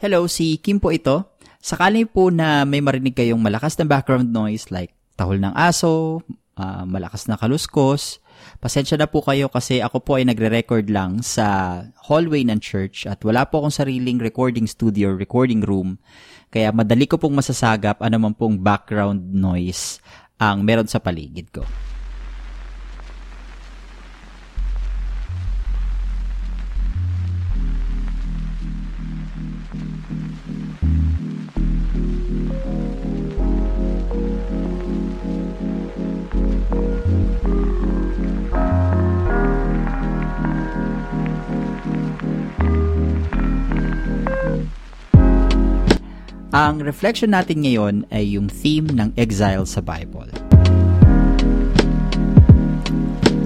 Hello, si Kim po ito. Sakali po na may marinig kayong malakas na background noise like tahol ng aso, uh, malakas na kaluskos, pasensya na po kayo kasi ako po ay nagre-record lang sa hallway ng church at wala po akong sariling recording studio or recording room. Kaya madali ko pong masasagap man pong background noise ang meron sa paligid ko. Ang reflection natin ngayon ay yung theme ng exile sa Bible.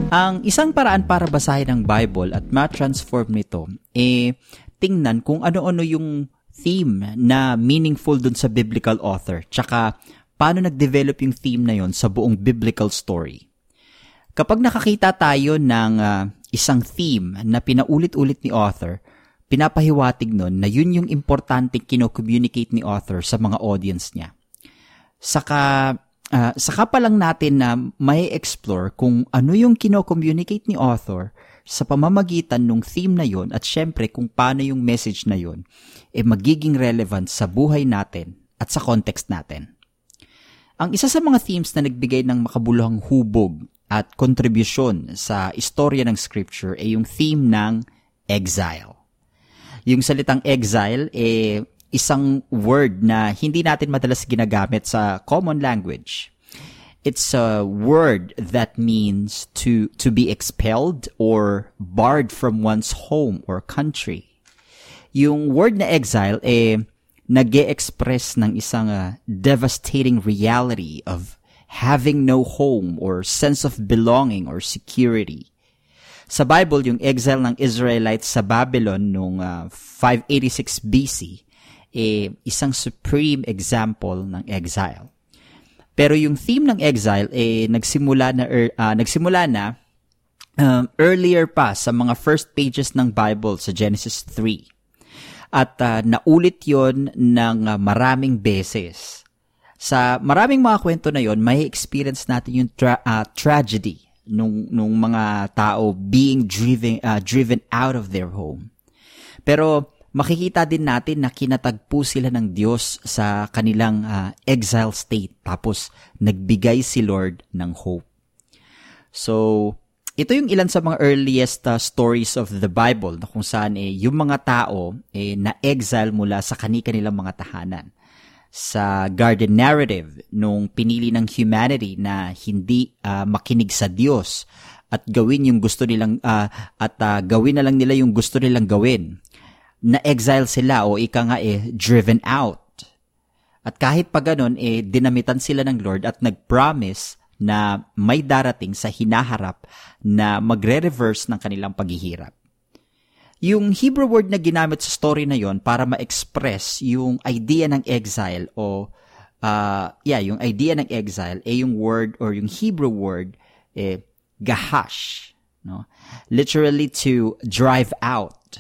Ang isang paraan para basahin ang Bible at ma-transform nito, eh, tingnan kung ano-ano yung theme na meaningful dun sa biblical author, tsaka paano nag-develop yung theme na yon sa buong biblical story. Kapag nakakita tayo ng uh, isang theme na pinaulit-ulit ni author, pinapahiwatig nun na yun yung importante kino-communicate ni author sa mga audience niya. Saka, uh, saka pa lang natin na may explore kung ano yung kino-communicate ni author sa pamamagitan ng theme na yon at syempre kung paano yung message na yon e eh magiging relevant sa buhay natin at sa context natin. Ang isa sa mga themes na nagbigay ng makabuluhang hubog at kontribusyon sa istorya ng scripture ay yung theme ng exile. Yung salitang exile, eh, isang word na hindi natin madalas ginagamit sa common language. It's a word that means to, to be expelled or barred from one's home or country. Yung word na exile, eh, nag express ng isang uh, devastating reality of having no home or sense of belonging or security. Sa Bible, yung exile ng Israelites sa Babylon noong uh, 586 BC, eh, isang supreme example ng exile. Pero yung theme ng exile eh nagsimula na uh, nagsimula na um, earlier pa sa mga first pages ng Bible sa Genesis 3. At uh, naulit 'yon ng uh, maraming beses. Sa maraming mga kwento na 'yon, may experience natin yung tra- uh, tragedy nung nung mga tao being driven uh, driven out of their home. Pero makikita din natin na kinatagpo sila ng Diyos sa kanilang uh, exile state tapos nagbigay si Lord ng hope. So, ito yung ilan sa mga earliest uh, stories of the Bible na kung saan eh, yung mga tao eh, na-exile mula sa kani-kanilang mga tahanan sa garden narrative nung pinili ng humanity na hindi uh, makinig sa Diyos at gawin yung gusto nilang uh, at uh, gawin na lang nila yung gusto nilang gawin. Na exile sila o ika nga eh driven out. At kahit pa ganun eh dinamitan sila ng Lord at nag-promise na may darating sa hinaharap na magre-reverse ng kanilang paghihirap. Yung Hebrew word na ginamit sa story na yon para ma-express yung idea ng exile o uh, yeah, yung idea ng exile eh yung word or yung Hebrew word eh gahash, no? Literally to drive out.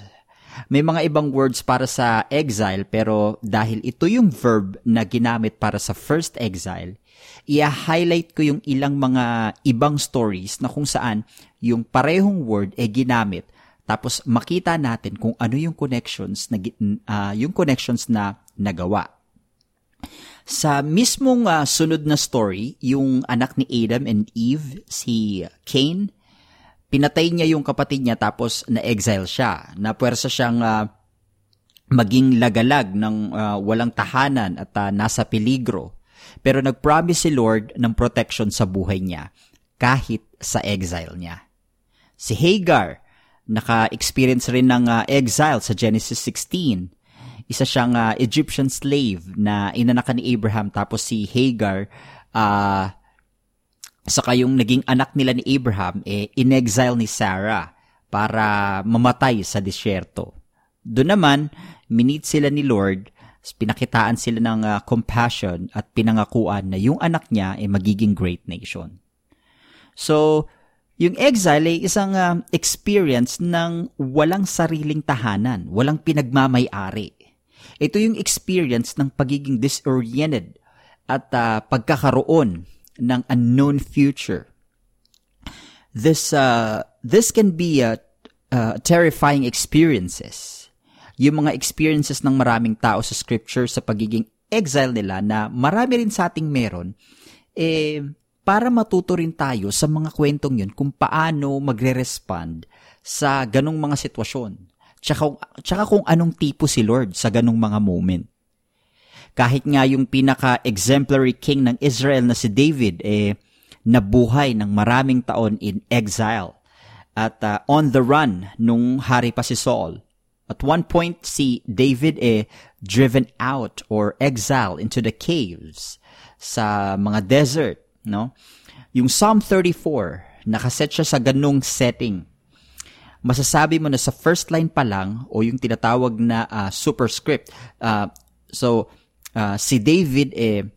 May mga ibang words para sa exile pero dahil ito yung verb na ginamit para sa first exile, i-highlight ko yung ilang mga ibang stories na kung saan yung parehong word ay eh ginamit tapos makita natin kung ano yung connections na uh, yung connections na nagawa. Sa mismong uh, sunod na story, yung anak ni Adam and Eve, si Cain, pinatay niya yung kapatid niya tapos na-exile siya. Napuwersa siyang uh, maging lagalag ng uh, walang tahanan at uh, nasa peligro. Pero nag-promise si Lord ng protection sa buhay niya kahit sa exile niya. Si Hagar, naka-experience rin ng uh, exile sa Genesis 16. Isa siyang uh, Egyptian slave na inanakan ni Abraham tapos si Hagar uh, saka yung naging anak nila ni Abraham eh in-exile ni Sarah para mamatay sa disyerto. Doon naman, minit sila ni Lord, pinakitaan sila ng uh, compassion at pinangakuan na yung anak niya ay magiging great nation. So, yung exile ay isang uh, experience ng walang sariling tahanan, walang pinagmamay-ari. Ito yung experience ng pagiging disoriented at uh, pagkakaroon ng unknown future. This uh, this can be a uh, terrifying experiences. Yung mga experiences ng maraming tao sa scripture sa pagiging exile nila na marami rin sa ating meron, eh, para matuto rin tayo sa mga kwentong yun kung paano magre-respond sa ganong mga sitwasyon. Tsaka, tsaka kung anong tipo si Lord sa ganong mga moment. Kahit nga yung pinaka-exemplary king ng Israel na si David, eh, nabuhay ng maraming taon in exile at uh, on the run nung hari pa si Saul. At one point, si David eh driven out or exile into the caves sa mga desert, no? Yung Psalm 34, nakaset siya sa ganung setting. Masasabi mo na sa first line pa lang o yung tinatawag na uh, superscript. Uh, so, uh, si David eh,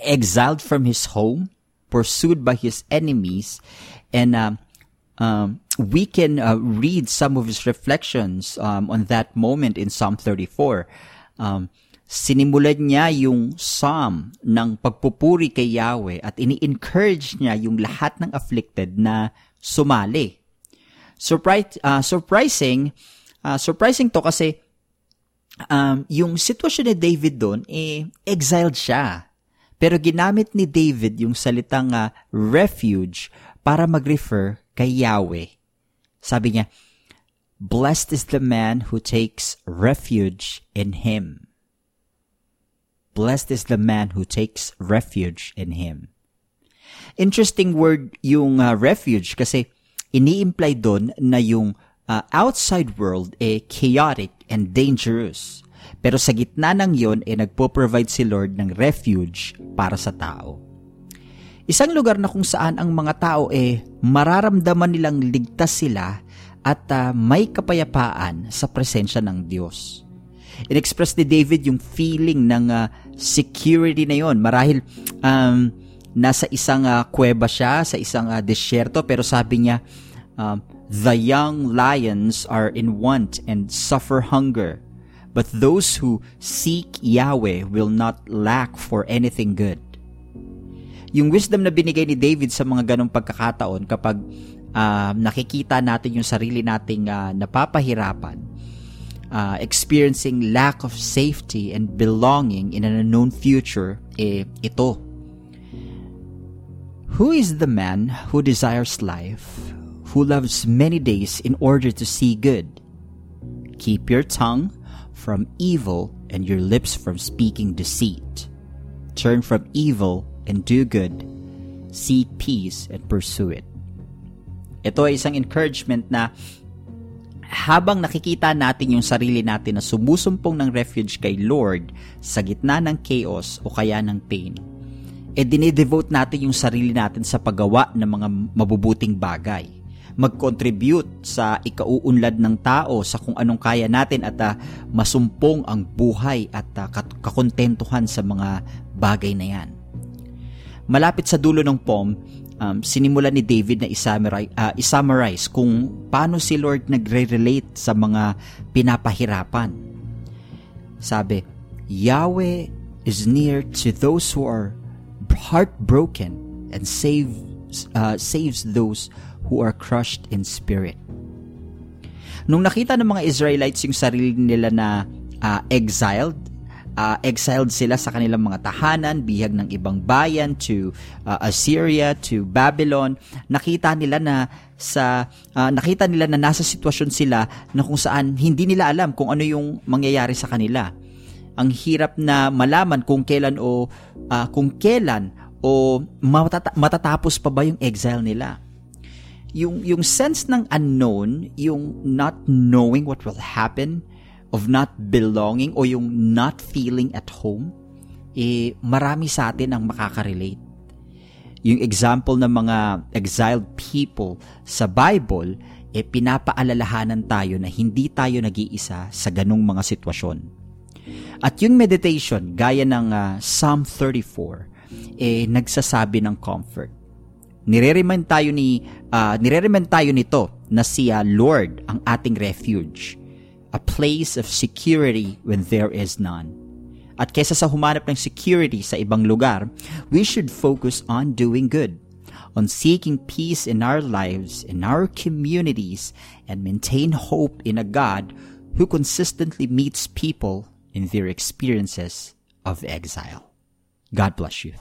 exiled from his home, pursued by his enemies, and uh, um, we can uh, read some of his reflections um, on that moment in Psalm 34. Um, sinimulan niya yung psalm ng pagpupuri kay Yahweh at ini-encourage niya yung lahat ng afflicted na sumali. Surprise, uh, surprising, uh, surprising to kasi um, yung sitwasyon ni David doon, eh, exiled siya. Pero ginamit ni David yung salitang uh, refuge para mag-refer kay Yahweh. Sabi niya, Blessed is the man who takes refuge in Him. Blessed is the man who takes refuge in Him. Interesting word yung uh, refuge kasi ini-imply doon na yung uh, outside world eh chaotic and dangerous. Pero sa gitna ng yon eh nagpo-provide si Lord ng refuge para sa tao. Isang lugar na kung saan ang mga tao eh mararamdaman nilang ligtas sila at uh, may kapayapaan sa presensya ng Diyos. In-express ni David yung feeling ng uh, security na yon. Marahil um, nasa isang uh, kuweba siya, sa isang uh, desierto, pero sabi niya, um, The young lions are in want and suffer hunger, but those who seek Yahweh will not lack for anything good. Yung wisdom na binigay ni David sa mga ganong pagkakataon kapag uh, nakikita natin yung sarili nating uh, napapahirapan, uh, experiencing lack of safety and belonging in an unknown future, eh, ito. Who is the man who desires life who loves many days in order to see good. Keep your tongue from evil and your lips from speaking deceit. Turn from evil and do good. Seek peace and pursue it. Ito ay isang encouragement na habang nakikita natin yung sarili natin na sumusumpong ng refuge kay Lord sa gitna ng chaos o kaya ng pain, e dinidevote natin yung sarili natin sa paggawa ng mga mabubuting bagay mag-contribute sa ikauunlad ng tao sa kung anong kaya natin at uh, masumpong ang buhay at uh, kakontentuhan sa mga bagay na yan. Malapit sa dulo ng poem, um, sinimulan ni David na isummarize, uh, isummarize kung paano si Lord nagre-relate sa mga pinapahirapan. Sabi, Yahweh is near to those who are heartbroken and saves, uh, saves those who are crushed in spirit. Nung nakita ng mga Israelites yung sarili nila na uh, exiled, uh, exiled sila sa kanilang mga tahanan, bihag ng ibang bayan to uh, Assyria to Babylon, nakita nila na sa uh, nakita nila na nasa sitwasyon sila na kung saan hindi nila alam kung ano yung mangyayari sa kanila. Ang hirap na malaman kung kailan o uh, kung kailan o matata- matatapos pa ba yung exile nila yung yung sense ng unknown, yung not knowing what will happen, of not belonging o yung not feeling at home, eh marami sa atin ang makaka-relate. Yung example ng mga exiled people sa Bible, eh pinapaalalahanan tayo na hindi tayo nag-iisa sa ganong mga sitwasyon. At yung meditation, gaya ng uh, Psalm 34, eh nagsasabi ng comfort nire-remind tayo ni uh, nire-remind tayo nito na si Lord ang ating refuge. A place of security when there is none. At kesa sa humanap ng security sa ibang lugar, we should focus on doing good, on seeking peace in our lives, in our communities, and maintain hope in a God who consistently meets people in their experiences of exile. God bless you.